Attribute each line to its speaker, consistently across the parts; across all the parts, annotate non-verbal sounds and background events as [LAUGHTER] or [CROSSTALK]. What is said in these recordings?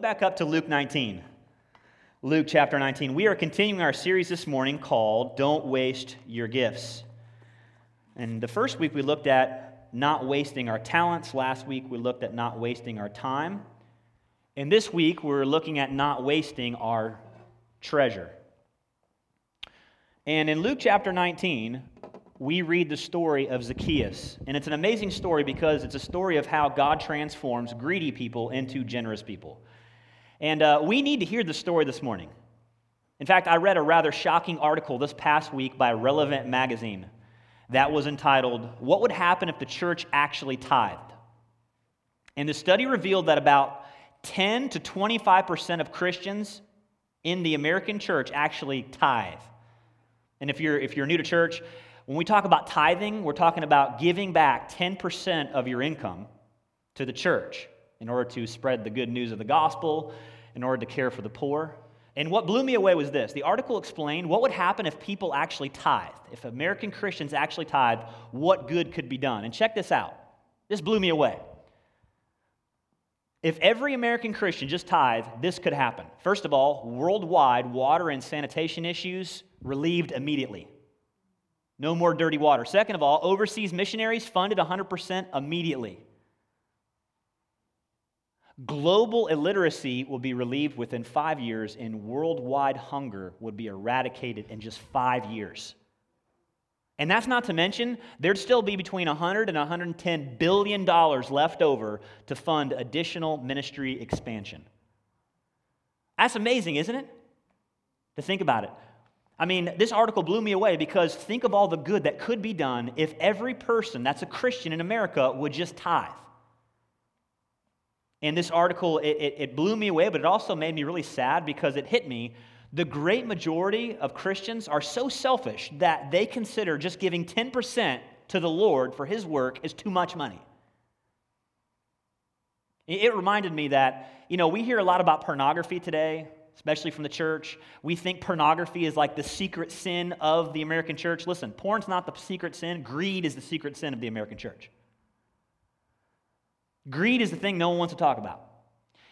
Speaker 1: Back up to Luke 19. Luke chapter 19. We are continuing our series this morning called Don't Waste Your Gifts. And the first week we looked at not wasting our talents. Last week we looked at not wasting our time. And this week we're looking at not wasting our treasure. And in Luke chapter 19, we read the story of Zacchaeus. And it's an amazing story because it's a story of how God transforms greedy people into generous people. And uh, we need to hear the story this morning. In fact, I read a rather shocking article this past week by Relevant Magazine that was entitled, What Would Happen If the Church Actually Tithed? And the study revealed that about 10 to 25% of Christians in the American church actually tithe. And if you're, if you're new to church, when we talk about tithing, we're talking about giving back 10% of your income to the church in order to spread the good news of the gospel, in order to care for the poor. And what blew me away was this the article explained what would happen if people actually tithed. If American Christians actually tithed, what good could be done. And check this out. This blew me away. If every American Christian just tithed, this could happen. First of all, worldwide water and sanitation issues relieved immediately. No more dirty water. Second of all, overseas missionaries funded 100% immediately. Global illiteracy will be relieved within five years, and worldwide hunger would be eradicated in just five years. And that's not to mention, there'd still be between 100 and 110 billion dollars left over to fund additional ministry expansion. That's amazing, isn't it? To think about it. I mean, this article blew me away because think of all the good that could be done if every person that's a Christian in America would just tithe. And this article, it, it, it, blew me away, but it also made me really sad because it hit me. The great majority of Christians are so selfish that they consider just giving 10% to the Lord for his work is too much money. It reminded me that, you know, we hear a lot about pornography today especially from the church. We think pornography is like the secret sin of the American church. Listen, porn's not the secret sin, greed is the secret sin of the American church. Greed is the thing no one wants to talk about.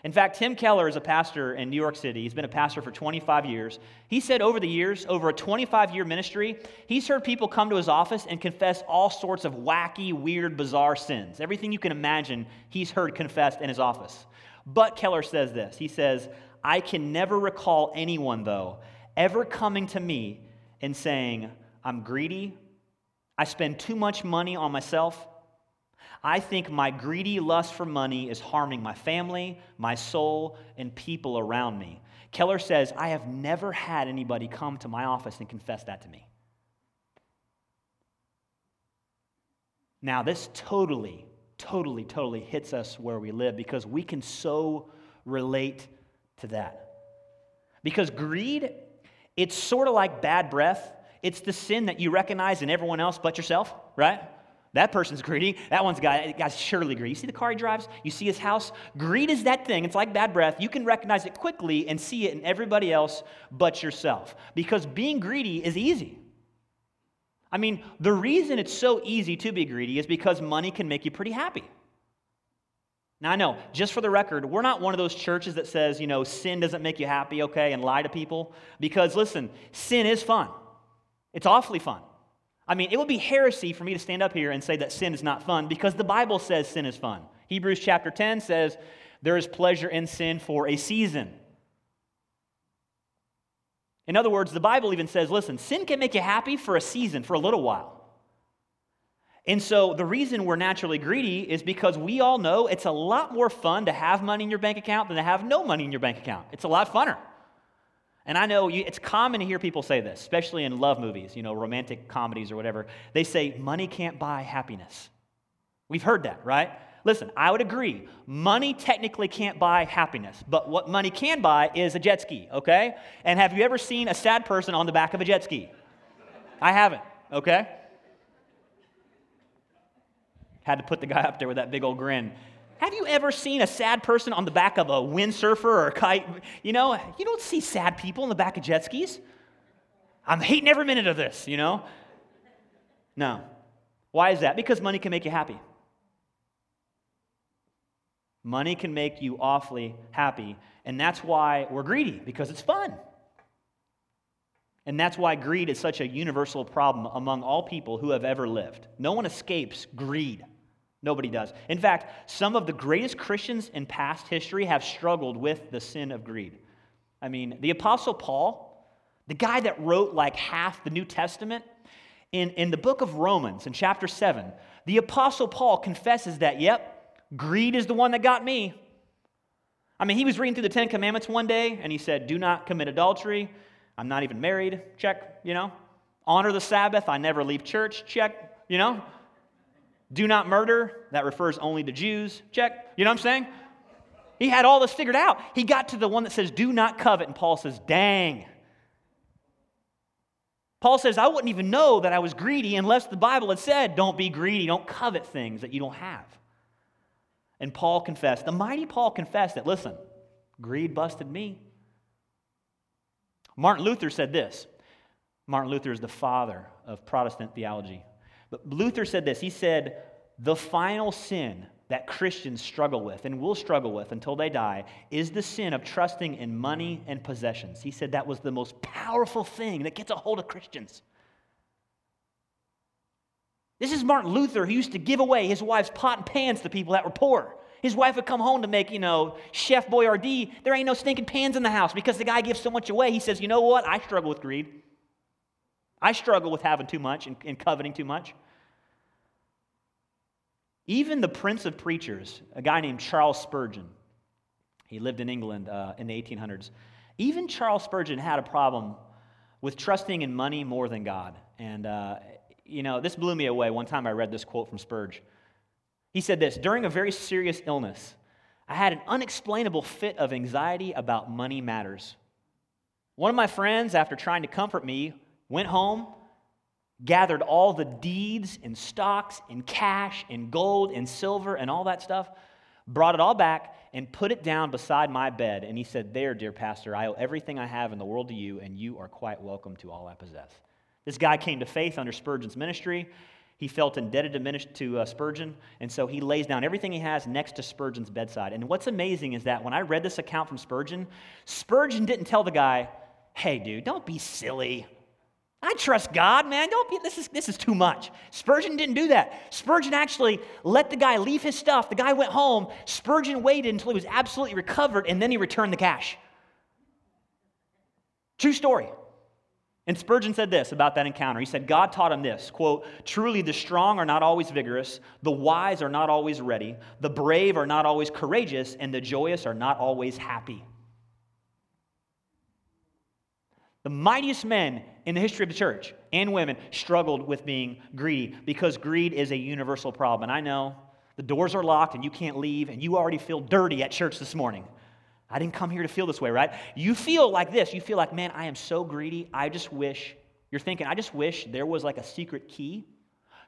Speaker 1: In fact, Tim Keller is a pastor in New York City. He's been a pastor for 25 years. He said over the years, over a 25 year ministry, he's heard people come to his office and confess all sorts of wacky, weird, bizarre sins. Everything you can imagine, he's heard confessed in his office. But Keller says this He says, I can never recall anyone, though, ever coming to me and saying, I'm greedy, I spend too much money on myself. I think my greedy lust for money is harming my family, my soul, and people around me. Keller says, I have never had anybody come to my office and confess that to me. Now, this totally, totally, totally hits us where we live because we can so relate to that. Because greed, it's sort of like bad breath. It's the sin that you recognize in everyone else but yourself, right? That person's greedy. That one's that guy's surely greedy. You see the car he drives? You see his house? Greed is that thing. It's like bad breath. You can recognize it quickly and see it in everybody else but yourself. Because being greedy is easy. I mean, the reason it's so easy to be greedy is because money can make you pretty happy. Now, I know, just for the record, we're not one of those churches that says, you know, sin doesn't make you happy, okay, and lie to people. Because listen, sin is fun. It's awfully fun. I mean, it would be heresy for me to stand up here and say that sin is not fun because the Bible says sin is fun. Hebrews chapter 10 says, there is pleasure in sin for a season. In other words, the Bible even says, listen, sin can make you happy for a season, for a little while. And so the reason we're naturally greedy is because we all know it's a lot more fun to have money in your bank account than to have no money in your bank account. It's a lot funner. And I know you, it's common to hear people say this, especially in love movies, you know, romantic comedies or whatever. They say, money can't buy happiness. We've heard that, right? Listen, I would agree. Money technically can't buy happiness, but what money can buy is a jet ski, okay? And have you ever seen a sad person on the back of a jet ski? I haven't, okay? Had to put the guy up there with that big old grin. Have you ever seen a sad person on the back of a windsurfer or a kite? You know, you don't see sad people in the back of jet skis. I'm hating every minute of this, you know? No. Why is that? Because money can make you happy. Money can make you awfully happy. And that's why we're greedy, because it's fun. And that's why greed is such a universal problem among all people who have ever lived. No one escapes greed. Nobody does. In fact, some of the greatest Christians in past history have struggled with the sin of greed. I mean, the Apostle Paul, the guy that wrote like half the New Testament, in, in the book of Romans, in chapter 7, the Apostle Paul confesses that, yep, Greed is the one that got me. I mean, he was reading through the Ten Commandments one day and he said, Do not commit adultery. I'm not even married. Check, you know. Honor the Sabbath. I never leave church. Check, you know. Do not murder. That refers only to Jews. Check. You know what I'm saying? He had all this figured out. He got to the one that says, Do not covet. And Paul says, Dang. Paul says, I wouldn't even know that I was greedy unless the Bible had said, Don't be greedy. Don't covet things that you don't have. And Paul confessed, the mighty Paul confessed that, listen, greed busted me. Martin Luther said this. Martin Luther is the father of Protestant theology. But Luther said this. He said, the final sin that Christians struggle with and will struggle with until they die is the sin of trusting in money and possessions. He said that was the most powerful thing that gets a hold of Christians. This is Martin Luther who used to give away his wife's pot and pans to people that were poor. His wife would come home to make, you know, Chef Boyardee. There ain't no stinking pans in the house because the guy gives so much away. He says, you know what? I struggle with greed. I struggle with having too much and, and coveting too much. Even the prince of preachers, a guy named Charles Spurgeon, he lived in England uh, in the 1800s. Even Charles Spurgeon had a problem with trusting in money more than God. And uh, you know, this blew me away. One time I read this quote from Spurge. He said this During a very serious illness, I had an unexplainable fit of anxiety about money matters. One of my friends, after trying to comfort me, went home, gathered all the deeds and stocks and cash and gold and silver and all that stuff, brought it all back and put it down beside my bed. And he said, There, dear pastor, I owe everything I have in the world to you, and you are quite welcome to all I possess. This guy came to faith under Spurgeon's ministry. He felt indebted to, to uh, Spurgeon, and so he lays down everything he has next to Spurgeon's bedside. And what's amazing is that when I read this account from Spurgeon, Spurgeon didn't tell the guy, hey, dude, don't be silly. I trust God, man. Don't be, this is, this is too much. Spurgeon didn't do that. Spurgeon actually let the guy leave his stuff. The guy went home. Spurgeon waited until he was absolutely recovered, and then he returned the cash. True story. And Spurgeon said this about that encounter. He said, God taught him this quote, Truly, the strong are not always vigorous, the wise are not always ready, the brave are not always courageous, and the joyous are not always happy. The mightiest men in the history of the church and women struggled with being greedy because greed is a universal problem. And I know the doors are locked and you can't leave, and you already feel dirty at church this morning. I didn't come here to feel this way, right? You feel like this. You feel like, man, I am so greedy. I just wish, you're thinking, I just wish there was like a secret key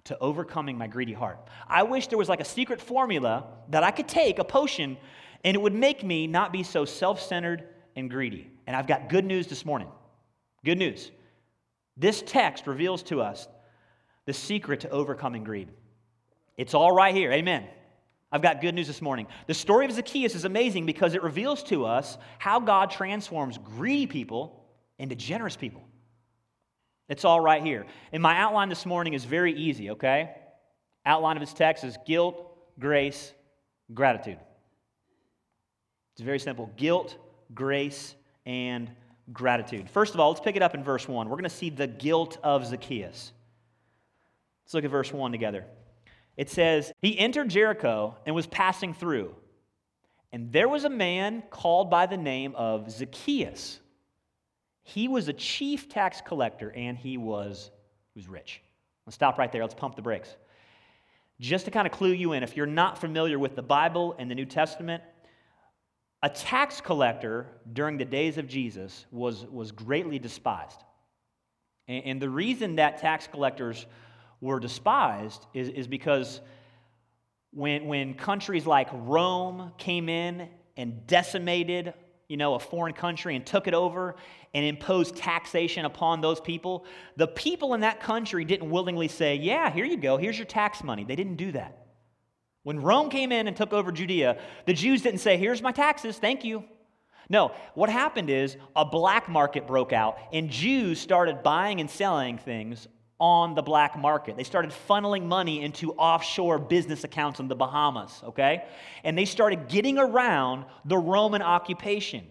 Speaker 1: to overcoming my greedy heart. I wish there was like a secret formula that I could take, a potion, and it would make me not be so self centered and greedy. And I've got good news this morning. Good news. This text reveals to us the secret to overcoming greed. It's all right here. Amen. I've got good news this morning. The story of Zacchaeus is amazing because it reveals to us how God transforms greedy people into generous people. It's all right here. And my outline this morning is very easy, okay? Outline of this text is guilt, grace, gratitude. It's very simple guilt, grace, and gratitude. First of all, let's pick it up in verse 1. We're going to see the guilt of Zacchaeus. Let's look at verse 1 together. It says, He entered Jericho and was passing through. And there was a man called by the name of Zacchaeus. He was a chief tax collector and he was, he was rich. Let's stop right there. Let's pump the brakes. Just to kind of clue you in, if you're not familiar with the Bible and the New Testament, a tax collector during the days of Jesus was, was greatly despised. And, and the reason that tax collectors were despised is, is because when, when countries like Rome came in and decimated you know, a foreign country and took it over and imposed taxation upon those people, the people in that country didn't willingly say, Yeah, here you go, here's your tax money. They didn't do that. When Rome came in and took over Judea, the Jews didn't say, Here's my taxes, thank you. No, what happened is a black market broke out, and Jews started buying and selling things on the black market. They started funneling money into offshore business accounts in the Bahamas, okay? And they started getting around the Roman occupation.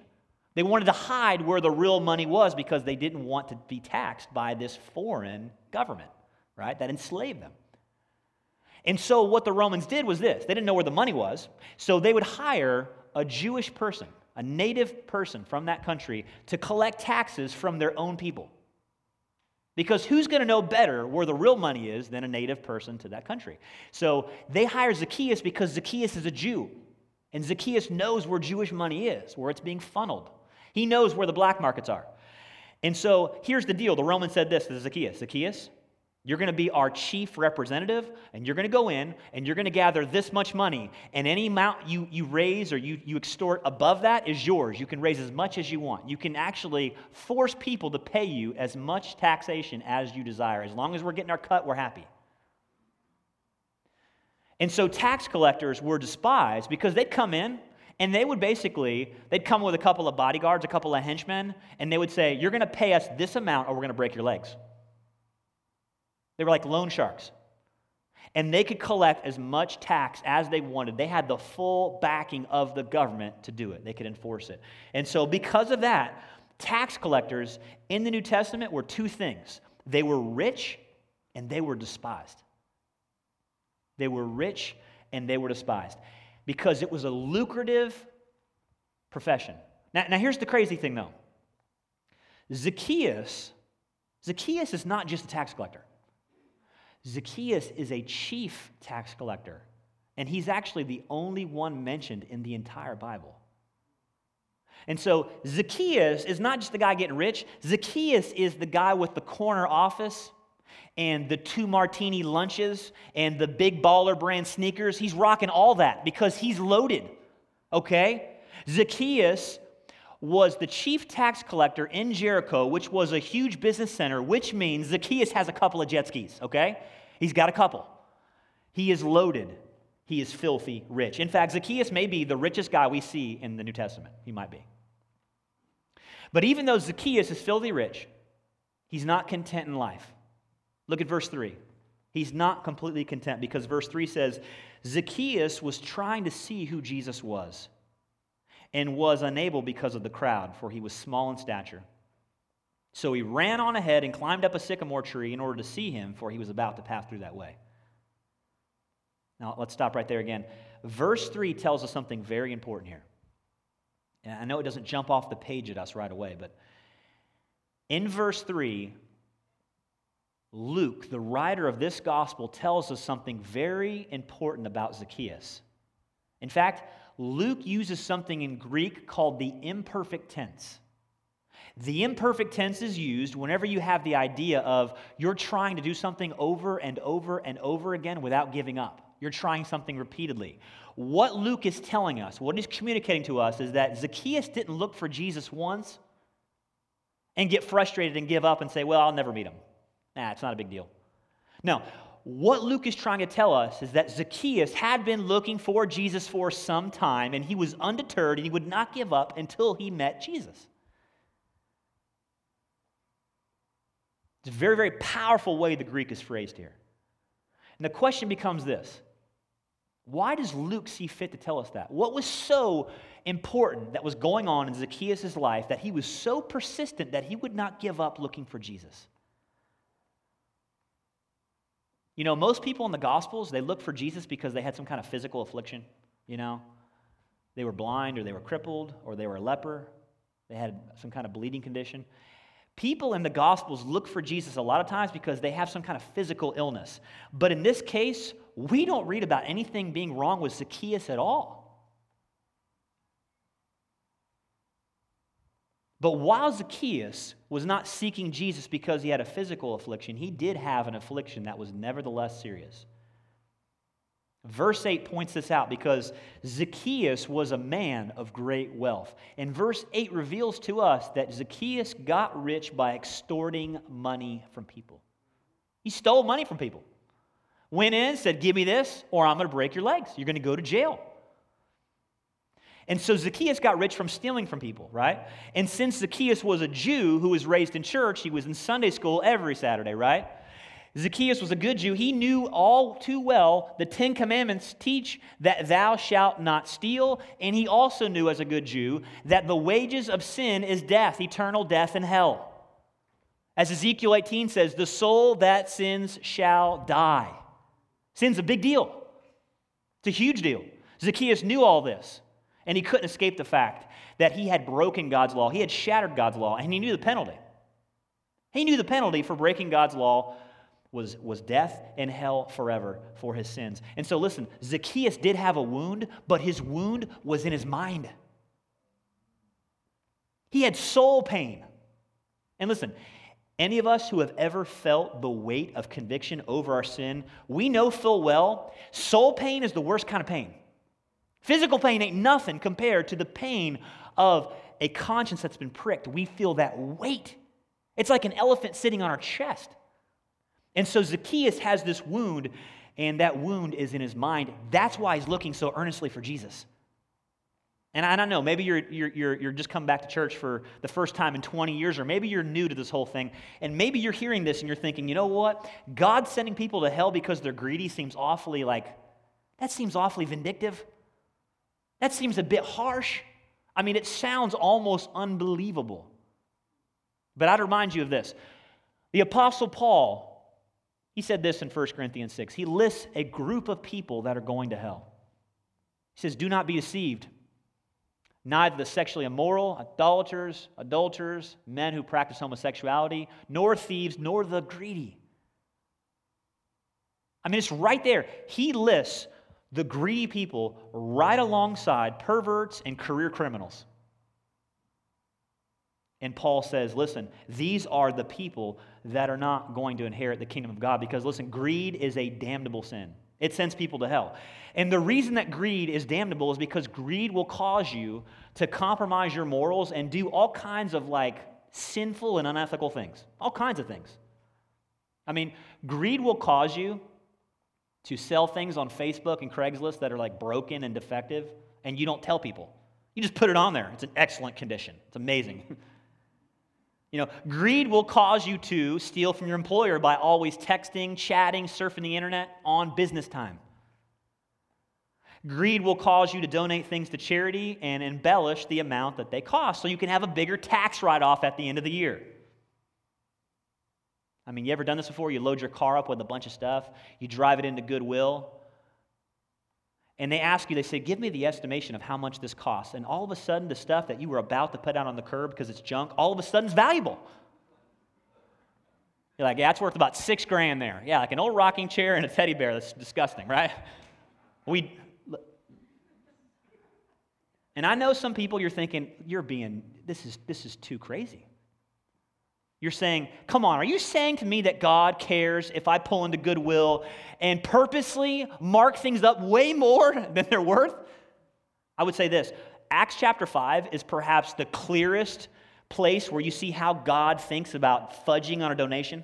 Speaker 1: They wanted to hide where the real money was because they didn't want to be taxed by this foreign government, right? That enslaved them. And so what the Romans did was this they didn't know where the money was, so they would hire a Jewish person, a native person from that country, to collect taxes from their own people. Because who's going to know better where the real money is than a native person to that country? So they hire Zacchaeus because Zacchaeus is a Jew. And Zacchaeus knows where Jewish money is, where it's being funneled. He knows where the black markets are. And so here's the deal the Roman said this to Zacchaeus Zacchaeus, you're going to be our chief representative, and you're going to go in and you're going to gather this much money. And any amount you, you raise or you, you extort above that is yours. You can raise as much as you want. You can actually force people to pay you as much taxation as you desire. As long as we're getting our cut, we're happy. And so tax collectors were despised because they'd come in and they would basically, they'd come with a couple of bodyguards, a couple of henchmen, and they would say, You're going to pay us this amount or we're going to break your legs. They were like loan sharks. And they could collect as much tax as they wanted. They had the full backing of the government to do it, they could enforce it. And so, because of that, tax collectors in the New Testament were two things they were rich and they were despised. They were rich and they were despised because it was a lucrative profession. Now, now here's the crazy thing though Zacchaeus, Zacchaeus is not just a tax collector. Zacchaeus is a chief tax collector, and he's actually the only one mentioned in the entire Bible. And so Zacchaeus is not just the guy getting rich, Zacchaeus is the guy with the corner office and the two martini lunches and the big baller brand sneakers. He's rocking all that because he's loaded, okay? Zacchaeus was the chief tax collector in Jericho, which was a huge business center, which means Zacchaeus has a couple of jet skis, okay? He's got a couple. He is loaded. He is filthy rich. In fact, Zacchaeus may be the richest guy we see in the New Testament. He might be. But even though Zacchaeus is filthy rich, he's not content in life. Look at verse 3. He's not completely content because verse 3 says Zacchaeus was trying to see who Jesus was and was unable because of the crowd, for he was small in stature. So he ran on ahead and climbed up a sycamore tree in order to see him, for he was about to pass through that way. Now, let's stop right there again. Verse 3 tells us something very important here. And I know it doesn't jump off the page at us right away, but in verse 3, Luke, the writer of this gospel, tells us something very important about Zacchaeus. In fact, Luke uses something in Greek called the imperfect tense. The imperfect tense is used whenever you have the idea of you're trying to do something over and over and over again without giving up. You're trying something repeatedly. What Luke is telling us, what he's communicating to us, is that Zacchaeus didn't look for Jesus once and get frustrated and give up and say, Well, I'll never meet him. Nah, it's not a big deal. No, what Luke is trying to tell us is that Zacchaeus had been looking for Jesus for some time and he was undeterred and he would not give up until he met Jesus. It's a very, very powerful way the Greek is phrased here. And the question becomes this why does Luke see fit to tell us that? What was so important that was going on in Zacchaeus' life that he was so persistent that he would not give up looking for Jesus? You know, most people in the Gospels, they look for Jesus because they had some kind of physical affliction, you know? They were blind or they were crippled or they were a leper. They had some kind of bleeding condition. People in the Gospels look for Jesus a lot of times because they have some kind of physical illness. But in this case, we don't read about anything being wrong with Zacchaeus at all. But while Zacchaeus was not seeking Jesus because he had a physical affliction, he did have an affliction that was nevertheless serious. Verse 8 points this out because Zacchaeus was a man of great wealth. And verse 8 reveals to us that Zacchaeus got rich by extorting money from people. He stole money from people. Went in, said, Give me this, or I'm going to break your legs. You're going to go to jail. And so Zacchaeus got rich from stealing from people, right? And since Zacchaeus was a Jew who was raised in church, he was in Sunday school every Saturday, right? Zacchaeus was a good Jew. He knew all too well the Ten Commandments teach that thou shalt not steal. And he also knew, as a good Jew, that the wages of sin is death, eternal death in hell. As Ezekiel 18 says, the soul that sins shall die. Sin's a big deal, it's a huge deal. Zacchaeus knew all this. And he couldn't escape the fact that he had broken God's law. He had shattered God's law, and he knew the penalty. He knew the penalty for breaking God's law was, was death and hell forever for his sins. And so, listen, Zacchaeus did have a wound, but his wound was in his mind. He had soul pain. And listen, any of us who have ever felt the weight of conviction over our sin, we know full well soul pain is the worst kind of pain. Physical pain ain't nothing compared to the pain of a conscience that's been pricked. We feel that weight. It's like an elephant sitting on our chest. And so Zacchaeus has this wound, and that wound is in his mind. That's why he's looking so earnestly for Jesus. And I don't know, maybe you're, you're, you're, you're just coming back to church for the first time in 20 years, or maybe you're new to this whole thing, and maybe you're hearing this and you're thinking, you know what? God sending people to hell because they're greedy seems awfully like, that seems awfully vindictive. That seems a bit harsh. I mean, it sounds almost unbelievable. But I'd remind you of this. The Apostle Paul, he said this in 1 Corinthians 6. He lists a group of people that are going to hell. He says, Do not be deceived. Neither the sexually immoral, idolaters, adulterers, men who practice homosexuality, nor thieves, nor the greedy. I mean, it's right there. He lists the greedy people right alongside perverts and career criminals. And Paul says, listen, these are the people that are not going to inherit the kingdom of God because, listen, greed is a damnable sin. It sends people to hell. And the reason that greed is damnable is because greed will cause you to compromise your morals and do all kinds of like sinful and unethical things. All kinds of things. I mean, greed will cause you to sell things on Facebook and Craigslist that are like broken and defective, and you don't tell people. You just put it on there. It's an excellent condition. It's amazing. [LAUGHS] you know, greed will cause you to steal from your employer by always texting, chatting, surfing the internet on business time. Greed will cause you to donate things to charity and embellish the amount that they cost so you can have a bigger tax write off at the end of the year. I mean, you ever done this before? You load your car up with a bunch of stuff, you drive it into Goodwill, and they ask you, they say, Give me the estimation of how much this costs. And all of a sudden, the stuff that you were about to put out on the curb because it's junk, all of a sudden is valuable. You're like, Yeah, it's worth about six grand there. Yeah, like an old rocking chair and a teddy bear. That's disgusting, right? We. And I know some people you're thinking, you're being, this is, this is too crazy. You're saying, come on, are you saying to me that God cares if I pull into Goodwill and purposely mark things up way more [LAUGHS] than they're worth? I would say this Acts chapter 5 is perhaps the clearest place where you see how God thinks about fudging on a donation.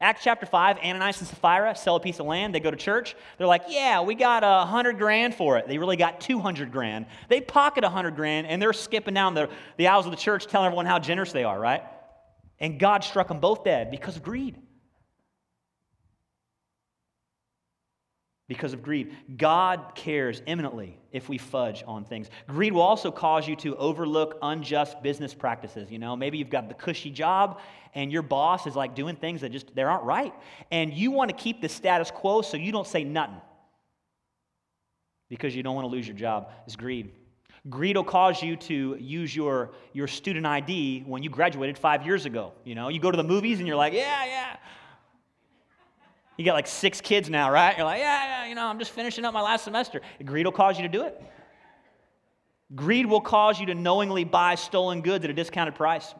Speaker 1: Acts chapter 5, Ananias and Sapphira sell a piece of land. They go to church. They're like, yeah, we got a 100 grand for it. They really got 200 grand. They pocket a 100 grand and they're skipping down the, the aisles of the church telling everyone how generous they are, right? And God struck them both dead because of greed. Because of greed. God cares eminently if we fudge on things. Greed will also cause you to overlook unjust business practices. You know, maybe you've got the cushy job and your boss is like doing things that just they aren't right. And you want to keep the status quo so you don't say nothing. Because you don't want to lose your job. It's greed. Greed will cause you to use your, your student ID when you graduated five years ago. You know, you go to the movies and you're like, yeah, yeah. You got like six kids now, right? You're like, yeah, yeah, you know, I'm just finishing up my last semester. Greed will cause you to do it. Greed will cause you to knowingly buy stolen goods at a discounted price.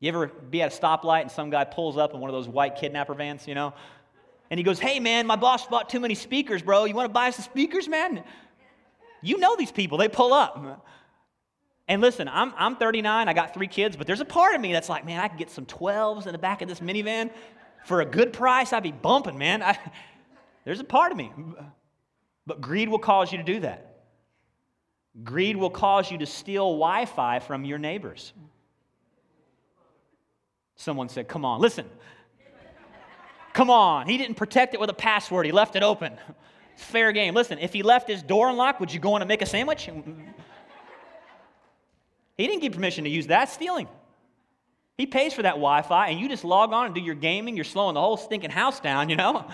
Speaker 1: You ever be at a stoplight and some guy pulls up in one of those white kidnapper vans, you know? And he goes, Hey, man, my boss bought too many speakers, bro. You want to buy the speakers, man? You know these people, they pull up. And listen, I'm, I'm 39, I got three kids, but there's a part of me that's like, man, I could get some 12s in the back of this minivan For a good price, I'd be bumping, man. I, there's a part of me. But greed will cause you to do that. Greed will cause you to steal Wi Fi from your neighbors. Someone said, Come on, listen. Come on. He didn't protect it with a password, he left it open. Fair game. Listen, if he left his door unlocked, would you go in and make a sandwich? He didn't give permission to use that. Stealing. He pays for that Wi Fi, and you just log on and do your gaming. You're slowing the whole stinking house down, you know?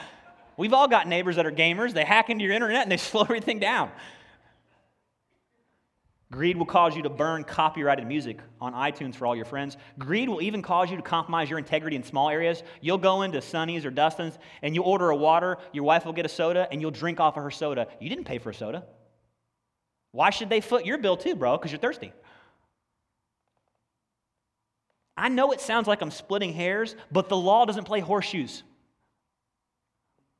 Speaker 1: We've all got neighbors that are gamers. They hack into your internet and they [LAUGHS] slow everything down. Greed will cause you to burn copyrighted music on iTunes for all your friends. Greed will even cause you to compromise your integrity in small areas. You'll go into Sonny's or Dustin's and you'll order a water, your wife will get a soda, and you'll drink off of her soda. You didn't pay for a soda. Why should they foot your bill too, bro? Because you're thirsty. I know it sounds like I'm splitting hairs, but the law doesn't play horseshoes.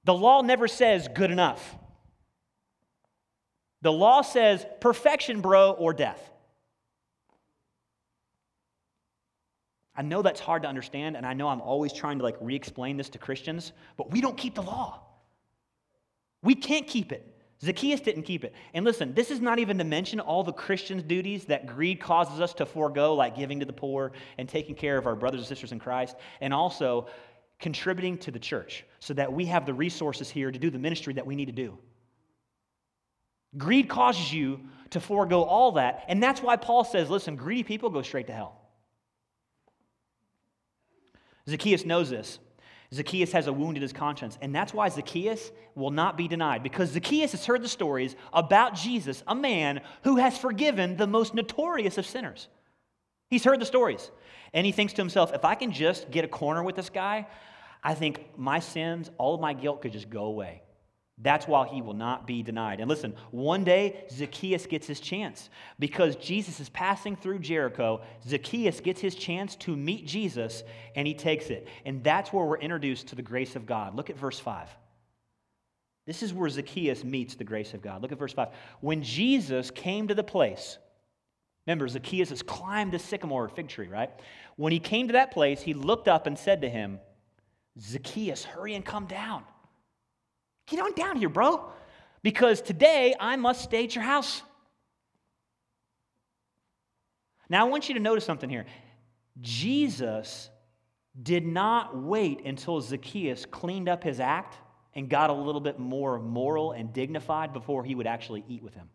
Speaker 1: The law never says good enough. The law says perfection, bro, or death. I know that's hard to understand, and I know I'm always trying to like re explain this to Christians, but we don't keep the law. We can't keep it. Zacchaeus didn't keep it. And listen, this is not even to mention all the Christians' duties that greed causes us to forego, like giving to the poor and taking care of our brothers and sisters in Christ, and also contributing to the church so that we have the resources here to do the ministry that we need to do. Greed causes you to forego all that. And that's why Paul says, listen, greedy people go straight to hell. Zacchaeus knows this. Zacchaeus has a wound in his conscience. And that's why Zacchaeus will not be denied. Because Zacchaeus has heard the stories about Jesus, a man who has forgiven the most notorious of sinners. He's heard the stories. And he thinks to himself, if I can just get a corner with this guy, I think my sins, all of my guilt could just go away. That's why he will not be denied. And listen, one day Zacchaeus gets his chance because Jesus is passing through Jericho. Zacchaeus gets his chance to meet Jesus and he takes it. And that's where we're introduced to the grace of God. Look at verse 5. This is where Zacchaeus meets the grace of God. Look at verse 5. When Jesus came to the place, remember, Zacchaeus has climbed the sycamore fig tree, right? When he came to that place, he looked up and said to him, Zacchaeus, hurry and come down. Get on down here, bro, because today I must stay at your house. Now, I want you to notice something here. Jesus did not wait until Zacchaeus cleaned up his act and got a little bit more moral and dignified before he would actually eat with him.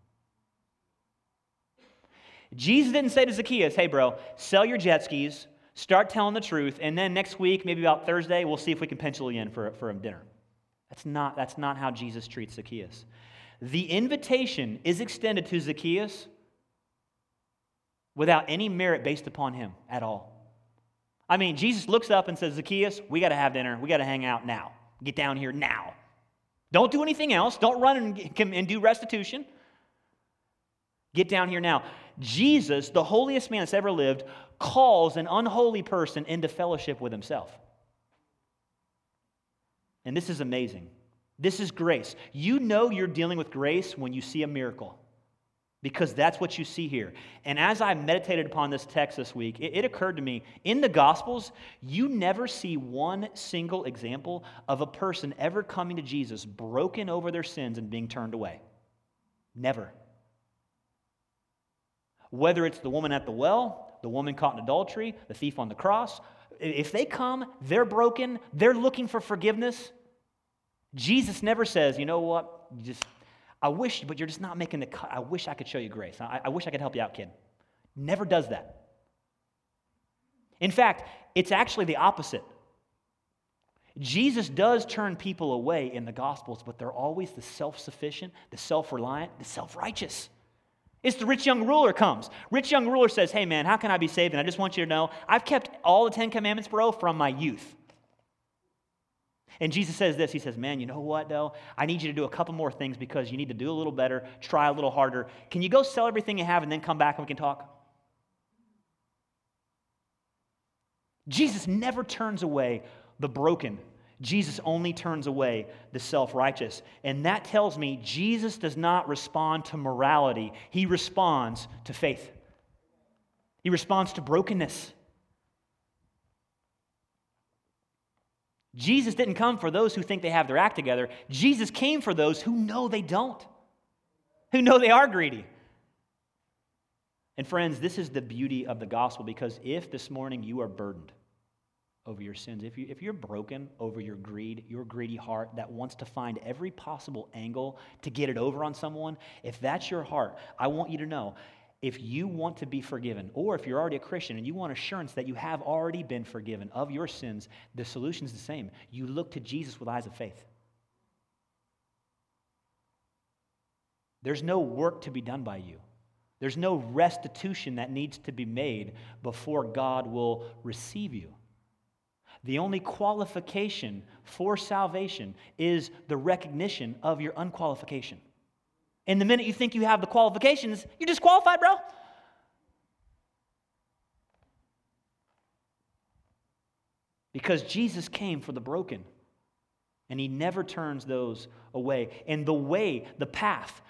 Speaker 1: Jesus didn't say to Zacchaeus, hey, bro, sell your jet skis, start telling the truth, and then next week, maybe about Thursday, we'll see if we can pencil you in for, for dinner. That's not, that's not how Jesus treats Zacchaeus. The invitation is extended to Zacchaeus without any merit based upon him at all. I mean, Jesus looks up and says, Zacchaeus, we got to have dinner. We got to hang out now. Get down here now. Don't do anything else. Don't run and, and do restitution. Get down here now. Jesus, the holiest man that's ever lived, calls an unholy person into fellowship with himself. And this is amazing. This is grace. You know you're dealing with grace when you see a miracle because that's what you see here. And as I meditated upon this text this week, it, it, occurred to me in the Gospels, you never see one single example of a person ever coming to Jesus broken over their sins and being turned away. Never. Whether it's the woman at the well, the woman caught in adultery, the thief on the cross, if they come, they're broken, they're looking for forgiveness. Jesus never says, you know what, you just, I wish, but you're just not making the cut. I wish I could show you grace. I, I wish I could help you out, kid. Never does that. In fact, it's actually the opposite. Jesus does turn people away in the Gospels, but they're always the self sufficient, the self reliant, the self righteous. It's the rich young ruler comes. Rich young ruler says, Hey man, how can I be saved? And I just want you to know, I've kept all the Ten Commandments, bro, from my youth. And Jesus says this He says, Man, you know what, though? I need you to do a couple more things because you need to do a little better, try a little harder. Can you go sell everything you have and then come back and we can talk? Jesus never turns away the broken Jesus only turns away the self righteous. And that tells me Jesus does not respond to morality, he responds to faith. He responds to brokenness. Jesus didn't come for those who think they have their act together. Jesus came for those who know they don't, who know they are greedy. And friends, this is the beauty of the gospel because if this morning you are burdened over your sins, if, you, if you're broken over your greed, your greedy heart that wants to find every possible angle to get it over on someone, if that's your heart, I want you to know if you want to be forgiven, or if you're already a Christian and you want assurance that you have already been forgiven of your sins, the solution is the same. You look to Jesus with eyes of faith. There's no work to be done by you. There's no restitution that needs to be made before God will receive you. The only qualification for salvation is the recognition of your unqualification. And the minute you think you have the qualifications, you're disqualified, bro. Because Jesus came for the broken, and he never turns those away. And the way, the path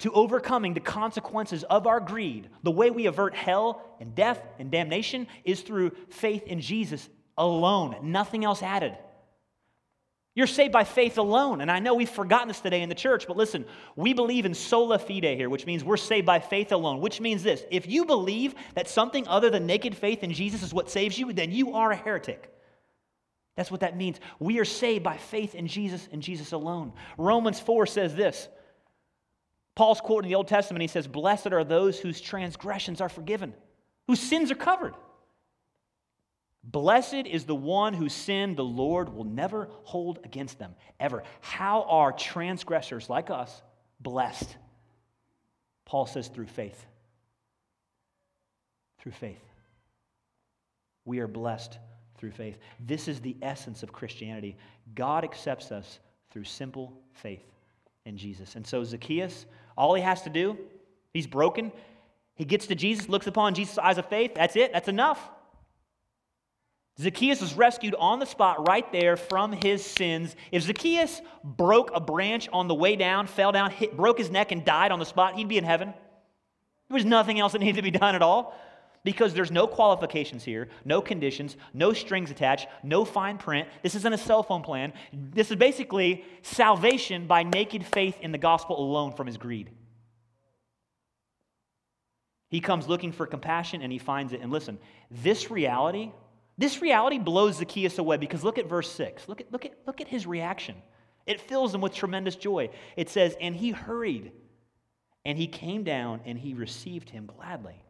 Speaker 1: to overcoming the consequences of our greed, the way we avert hell and death and damnation is through faith in Jesus alone, nothing else added. You're saved by faith alone. And I know we've forgotten this today in the church, but listen, we believe in sola fide here, which means we're saved by faith alone, which means this if you believe that something other than naked faith in Jesus is what saves you, then you are a heretic. That's what that means. We are saved by faith in Jesus and Jesus alone. Romans 4 says this Paul's quoting the Old Testament. He says, Blessed are those whose transgressions are forgiven, whose sins are covered. Blessed is the one whose sin the Lord will never hold against them, ever. How are transgressors like us blessed? Paul says, through faith. Through faith. We are blessed through faith. This is the essence of Christianity. God accepts us through simple faith in Jesus. And so Zacchaeus, all he has to do, he's broken. He gets to Jesus, looks upon Jesus' eyes of faith. That's it, that's enough. Zacchaeus was rescued on the spot right there from his sins. If Zacchaeus broke a branch on the way down, fell down, hit, broke his neck, and died on the spot, he'd be in heaven. There was nothing else that needed to be done at all because there's no qualifications here, no conditions, no strings attached, no fine print. This isn't a cell phone plan. This is basically salvation by naked faith in the gospel alone from his greed. He comes looking for compassion and he finds it. And listen, this reality this reality blows Zacchaeus away because look at verse 6. Look at, look at, look at his reaction. It fills him with tremendous joy. It says, And he hurried, and he came down, and he received him gladly.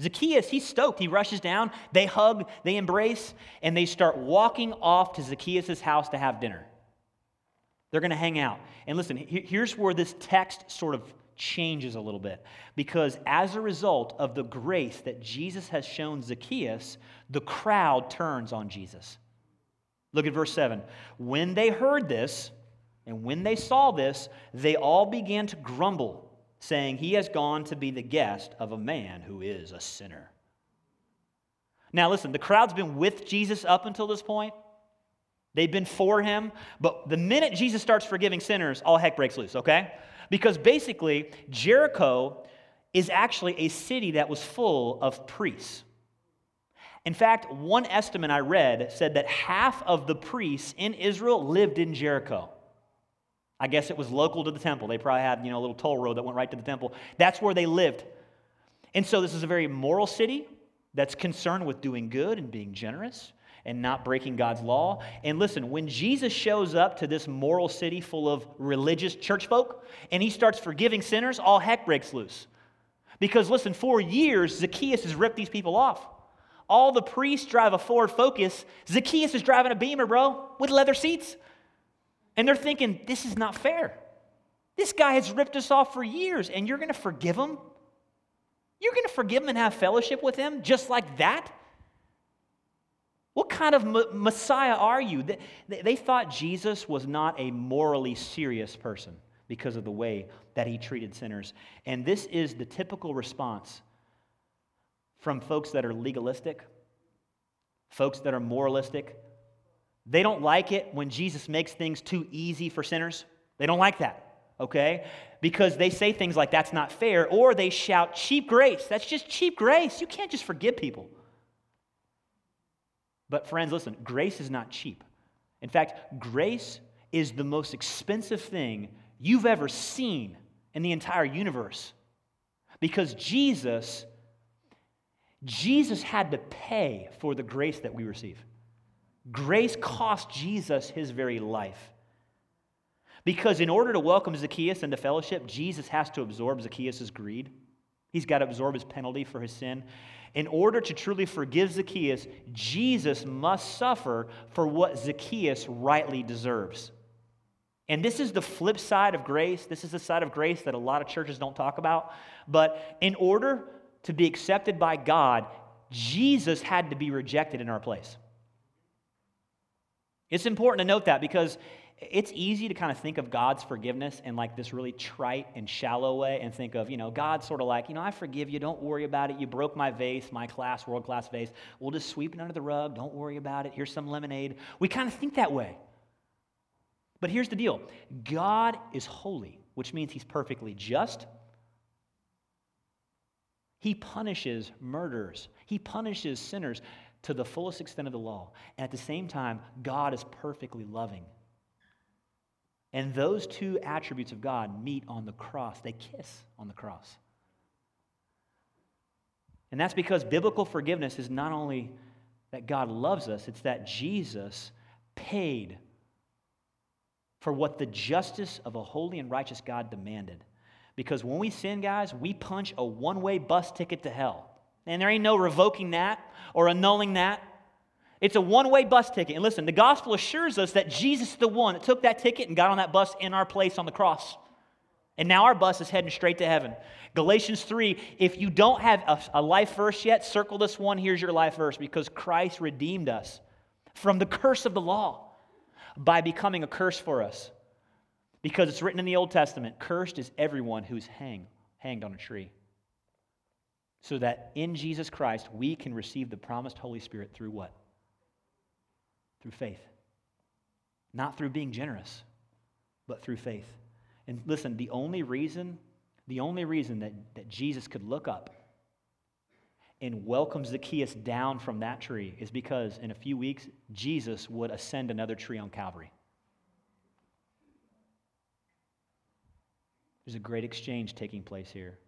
Speaker 1: Zacchaeus, he's stoked. He rushes down, they hug, they embrace, and they start walking off to Zacchaeus' house to have dinner. They're going to hang out. And listen, here's where this text sort of changes a little bit. Because as a result of the grace that Jesus has shown Zacchaeus, the crowd turns on Jesus. Look at verse 7. When they heard this, and when they saw this, they all began to grumble, saying, He has gone to be the guest of a man who is a sinner. Now, listen, the crowd's been with Jesus up until this point. They've been for him, but the minute Jesus starts forgiving sinners, all heck breaks loose, okay? Because basically, Jericho is actually a city that was full of priests. In fact, one estimate I read said that half of the priests in Israel lived in Jericho. I guess it was local to the temple. They probably had, you know, a little toll road that went right to the temple. That's where they lived. And so this is a very moral city that's concerned with doing good and being generous and not breaking God's law. And listen, when Jesus shows up to this moral city full of religious church folk and he starts forgiving sinners, all heck breaks loose. Because listen, for years, Zacchaeus has ripped these people off. All the priests drive a Ford Focus. Zacchaeus is driving a Beamer, bro, with leather seats. And they're thinking, this is not fair. This guy has ripped us off for years, and you're going to forgive him? You're going to forgive him and have fellowship with him just like that? What kind of Messiah are you? They thought Jesus was not a morally serious person because of the way that he treated sinners. And this is the typical response from folks that are legalistic, folks that are moralistic. They don't like it when Jesus makes things too easy for sinners. They don't like that, okay? Because they say things like, that's not fair, or they shout, cheap grace. That's just cheap grace. You can't just forgive people. But, friends, listen, grace is not cheap. In fact, grace is the most expensive thing you've ever seen in the entire universe. Because Jesus, Jesus had to pay for the grace that we receive. Grace cost Jesus his very life. Because in order to welcome Zacchaeus into fellowship, Jesus has to absorb Zacchaeus' greed. He's got to absorb his penalty for his sin. In order to truly forgive Zacchaeus, Jesus must suffer for what Zacchaeus rightly deserves. And this is the flip side of grace. This is the side of grace that a lot of churches don't talk about. But in order to be accepted by God, Jesus had to be rejected in our place. It's important to note that because it's easy to kind of think of God's forgiveness in like this really trite and shallow way and think of, you know, God sort of like, you know, I forgive you. Don't worry about it. You broke my vase, my class, world class vase. We'll just sweep it under the rug. Don't worry about it. Here's some lemonade. We kind of think that way. But here's the deal God is holy, which means he's perfectly just. He punishes murderers, he punishes sinners to the fullest extent of the law. And at the same time, God is perfectly loving. And those two attributes of God meet on the cross. They kiss on the cross. And that's because biblical forgiveness is not only that God loves us, it's that Jesus paid for what the justice of a holy and righteous God demanded. Because when we sin, guys, we punch a one way bus ticket to hell. And there ain't no revoking that or annulling that. It's a one way bus ticket. And listen, the gospel assures us that Jesus is the one that took that ticket and got on that bus in our place on the cross. And now our bus is heading straight to heaven. Galatians 3 if you don't have a, a, life verse yet, circle this one. Here's your life verse because Christ redeemed us from the curse of the law by becoming a curse for us. Because it's written in the Old Testament cursed is everyone who's hang, hanged on a tree. So that in Jesus Christ we can receive the promised Holy Spirit through what? Through faith. Not through being generous, but through faith. And listen, the only reason, the only reason that, that Jesus could look up and welcome Zacchaeus down from that tree is because in a few weeks, Jesus would ascend another tree on Calvary. There's a great exchange taking place here.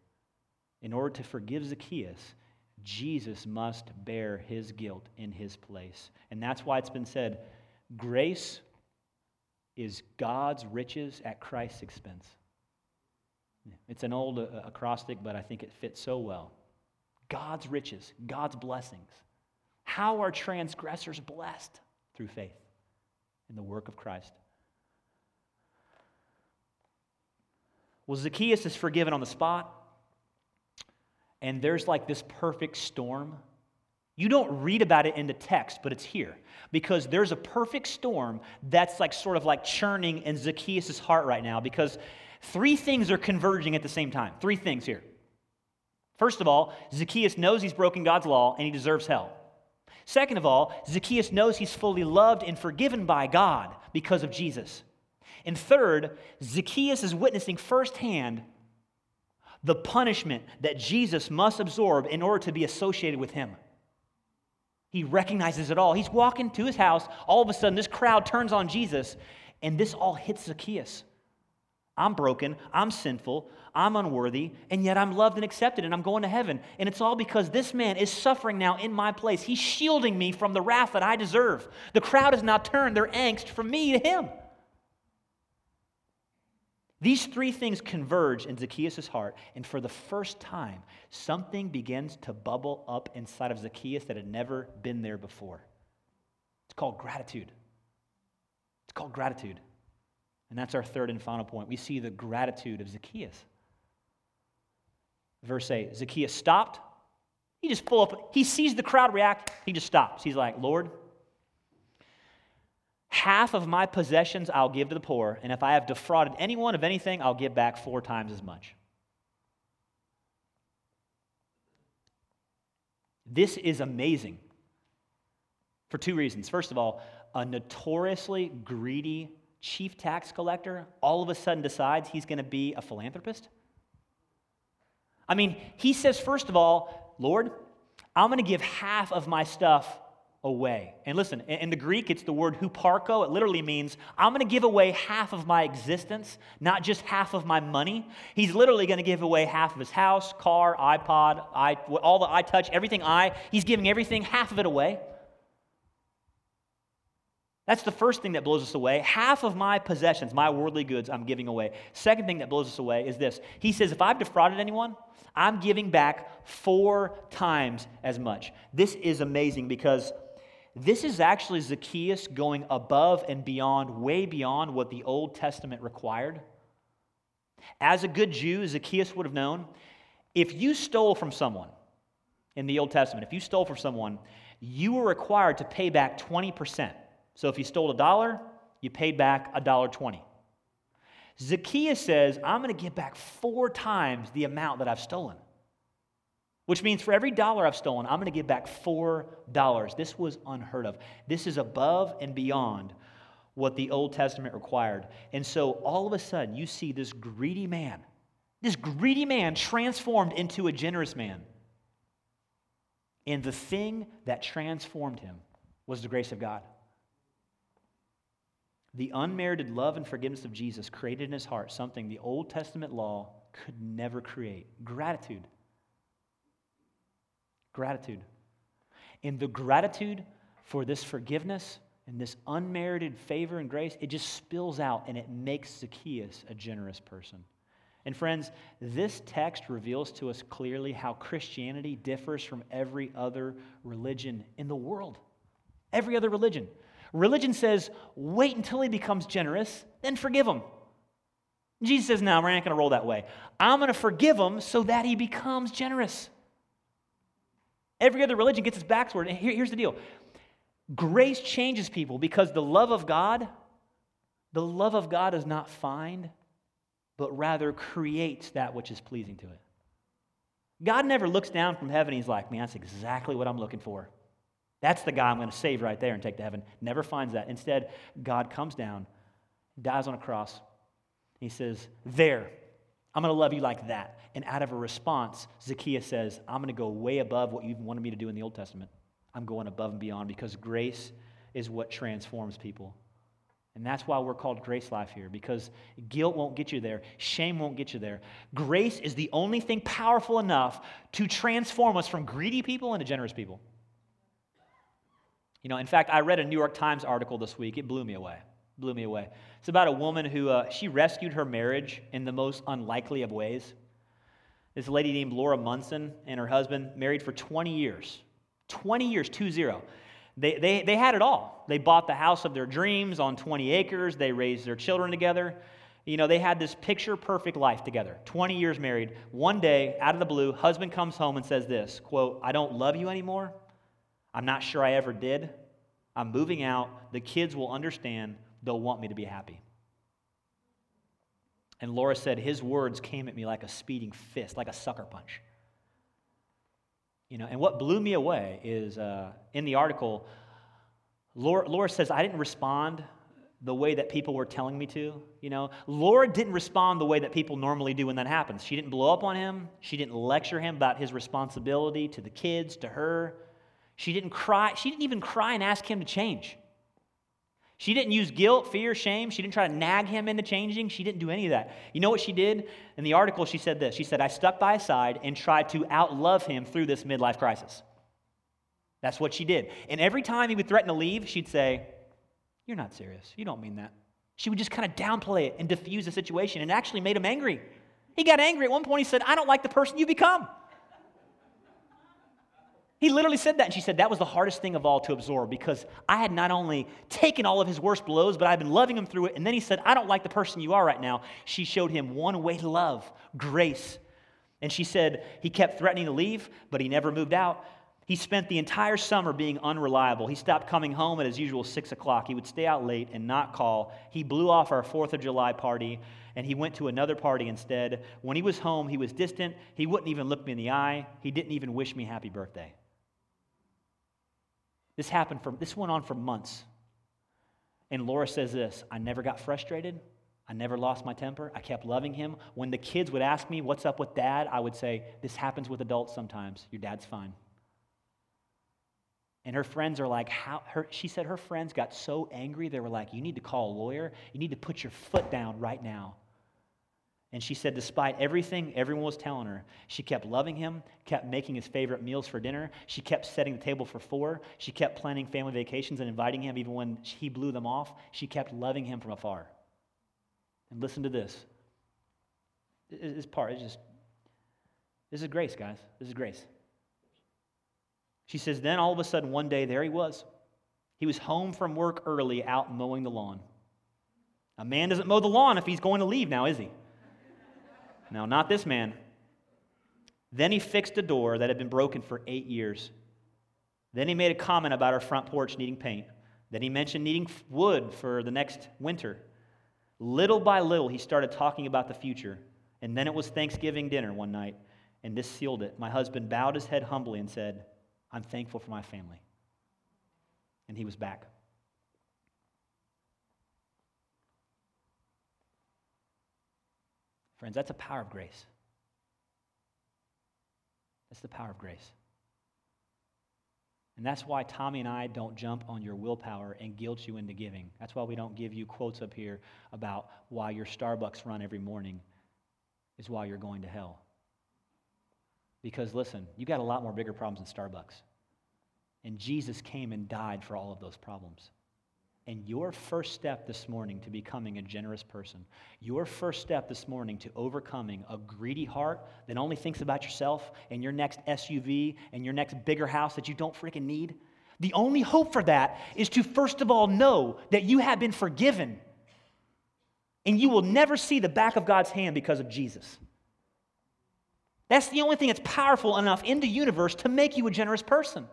Speaker 1: In order to forgive Zacchaeus, Jesus must bear his guilt in his place. And that's why it's been said grace is God's riches at Christ's expense. It's an old uh, acrostic, but I think it fits so well. God's riches, God's blessings. How are transgressors blessed? Through faith in the work of Christ. Well, Zacchaeus is forgiven on the spot and there's like this perfect storm. You don't read about it in the text, but it's here because there's a perfect storm that's like sort of like churning in Zacchaeus' heart right now because three things are converging at the same time. Three things here. First of all, Zacchaeus knows he's broken God's law and he deserves hell. Second of all, Zacchaeus knows he's fully loved and forgiven by God because of Jesus. And third, Zacchaeus is witnessing firsthand the punishment that Jesus must absorb in order to be associated with him. He recognizes it all. He's walking to his house. All of a sudden, this crowd turns on Jesus, and this all hits Zacchaeus. I'm broken, I'm sinful, I'm unworthy, and yet I'm loved and accepted, and I'm going to heaven. And it's all because this man is suffering now in my place. He's shielding me from the wrath that I deserve. The crowd has now turned their angst from me to him. These three things converge in Zacchaeus' heart, and for the first time, something begins to bubble up inside of Zacchaeus that had never been there before. It's called gratitude. It's called gratitude. And that's our third and final point. We see the gratitude of Zacchaeus. Verse 8 Zacchaeus stopped. He just pull up, he sees the crowd react, he just stops. He's like, Lord, Half of my possessions I'll give to the poor, and if I have defrauded anyone of anything, I'll give back four times as much. This is amazing for two reasons. First of all, a notoriously greedy chief tax collector all of a sudden decides he's going to be a philanthropist. I mean, he says, first of all, Lord, I'm going to give half of my stuff away. And listen, in the Greek, it's the word huparko. It literally means I'm going to give away half of my existence, not just half of my money. He's literally going to give away half of his house, car, iPod, i all the I touch, everything I. He's giving everything, half of it away. That's the first thing that blows us away. Half of my possessions, my worldly goods, I'm giving away. Second thing that blows us away is this. He says, if I've defrauded anyone, I'm giving back four times as much. This is amazing because this is actually Zacchaeus going above and beyond, way beyond what the Old Testament required. As a good Jew, Zacchaeus would have known if you stole from someone in the Old Testament, if you stole from someone, you were required to pay back 20%. So if you stole a dollar, you paid back a dollar 20. Zacchaeus says, I'm going to give back four times the amount that I've stolen. Which means for every dollar I've stolen, I'm going to give back four dollars. This was unheard of. This is above and beyond what the Old Testament required. And so all of a sudden, you see this greedy man, this greedy man transformed into a generous man. And the thing that transformed him was the grace of God. The unmerited love and forgiveness of Jesus created in his heart something the Old Testament law could never create gratitude. Gratitude. And the gratitude for this forgiveness and this unmerited favor and grace, it just spills out and it makes Zacchaeus a generous person. And friends, this text reveals to us clearly how Christianity differs from every other religion in the world. Every other religion. Religion says, wait until he becomes generous, then forgive him. Jesus says, no, we're not going to roll that way. I'm going to forgive him so that he becomes generous. Every other religion gets its backward. And here, here's the deal grace changes people because the love of God, the love of God is not find, but rather creates that which is pleasing to it. God never looks down from heaven. He's like, man, that's exactly what I'm looking for. That's the guy I'm going to save right there and take to heaven. Never finds that. Instead, God comes down, dies on a cross. He says, There, I'm going to love you like that. And out of a response, Zacchaeus says, I'm going to go way above what you wanted me to do in the Old Testament. I'm going above and beyond because grace is what transforms people. And that's why we're called Grace Life here, because guilt won't get you there, shame won't get you there. Grace is the only thing powerful enough to transform us from greedy people into generous people. You know, in fact, I read a New York Times article this week. It blew me away. Blew me away. It's about a woman who uh, she rescued her marriage in the most unlikely of ways. This lady named Laura Munson and her husband married for 20 years. 20 years, 2 0. They, they, they had it all. They bought the house of their dreams on 20 acres. They raised their children together. You know, they had this picture perfect life together. 20 years married. One day, out of the blue, husband comes home and says this quote, I don't love you anymore. I'm not sure I ever did. I'm moving out. The kids will understand. They'll want me to be happy. And Laura said his words came at me like a speeding fist, like a sucker punch. You know, and what blew me away is uh, in the article, Laura, Laura says, I didn't respond the way that people were telling me to. You know, Laura didn't respond the way that people normally do when that happens. She didn't blow up on him. She didn't lecture him about his responsibility to the kids, to her. She didn't cry. She didn't even cry and ask him to change. She didn't use guilt, fear, shame. She didn't try to nag him into changing. She didn't do any of that. You know what she did? In the article, she said this She said, I stuck by his side and tried to outlove him through this midlife crisis. That's what she did. And every time he would threaten to leave, she'd say, You're not serious. You don't mean that. She would just kind of downplay it and diffuse the situation and actually made him angry. He got angry. At one point, he said, I don't like the person you become. He literally said that. And she said, That was the hardest thing of all to absorb because I had not only taken all of his worst blows, but I've been loving him through it. And then he said, I don't like the person you are right now. She showed him one way to love grace. And she said, He kept threatening to leave, but he never moved out. He spent the entire summer being unreliable. He stopped coming home at his usual six o'clock. He would stay out late and not call. He blew off our Fourth of July party and he went to another party instead. When he was home, he was distant. He wouldn't even look me in the eye. He didn't even wish me happy birthday. This happened for this went on for months. And Laura says this I never got frustrated. I never lost my temper. I kept loving him. When the kids would ask me, What's up with dad? I would say, This happens with adults sometimes. Your dad's fine. And her friends are like, how, her, she said her friends got so angry, they were like, You need to call a lawyer. You need to put your foot down right now. And she said, despite everything everyone was telling her, she kept loving him, kept making his favorite meals for dinner. She kept setting the table for four. She kept planning family vacations and inviting him even when he blew them off. She kept loving him from afar. And listen to this. This part is just, this is grace, guys. This is grace. She says, then all of a sudden, one day, there he was. He was home from work early, out mowing the lawn. A man doesn't mow the lawn if he's going to leave now, is he? Now, not this man. Then he fixed a door that had been broken for eight years. Then he made a comment about our front porch needing paint. Then he mentioned needing wood for the next winter. Little by little, he started talking about the future. And then it was Thanksgiving dinner one night, and this sealed it. My husband bowed his head humbly and said, I'm thankful for my family. And he was back. Friends, that's a power of grace. That's the power of grace. And that's why Tommy and I don't jump on your willpower and guilt you into giving. That's why we don't give you quotes up here about why your Starbucks run every morning is why you're going to hell. Because listen, you got a lot more bigger problems than Starbucks. And Jesus came and died for all of those problems. And your first step this morning to becoming a generous person, your first step this morning to overcoming a greedy heart that only thinks about yourself and your next SUV and your next bigger house that you don't freaking need, the only hope for that is to first of all know that you have been forgiven and you will never see the back of God's hand because of Jesus. That's the only thing that's powerful enough in the universe to make you a generous person.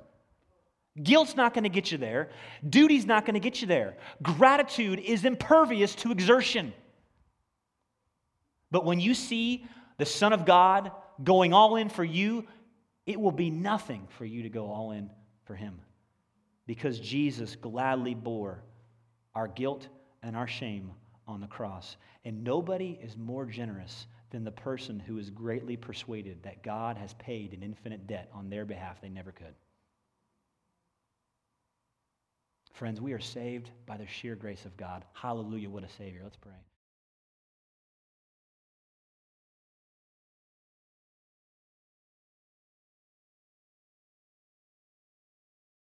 Speaker 1: Guilt's not going to get you there. Duty's not going to get you there. Gratitude is impervious to exertion. But when you see the Son of God going all in for you, it will be nothing for you to go all in for Him. Because Jesus gladly bore our guilt and our shame on the cross. And nobody is more generous than the person who is greatly persuaded that God has paid an infinite debt on their behalf they never could. Friends, we are saved by the sheer grace of God. Hallelujah, what a Savior. Let's pray.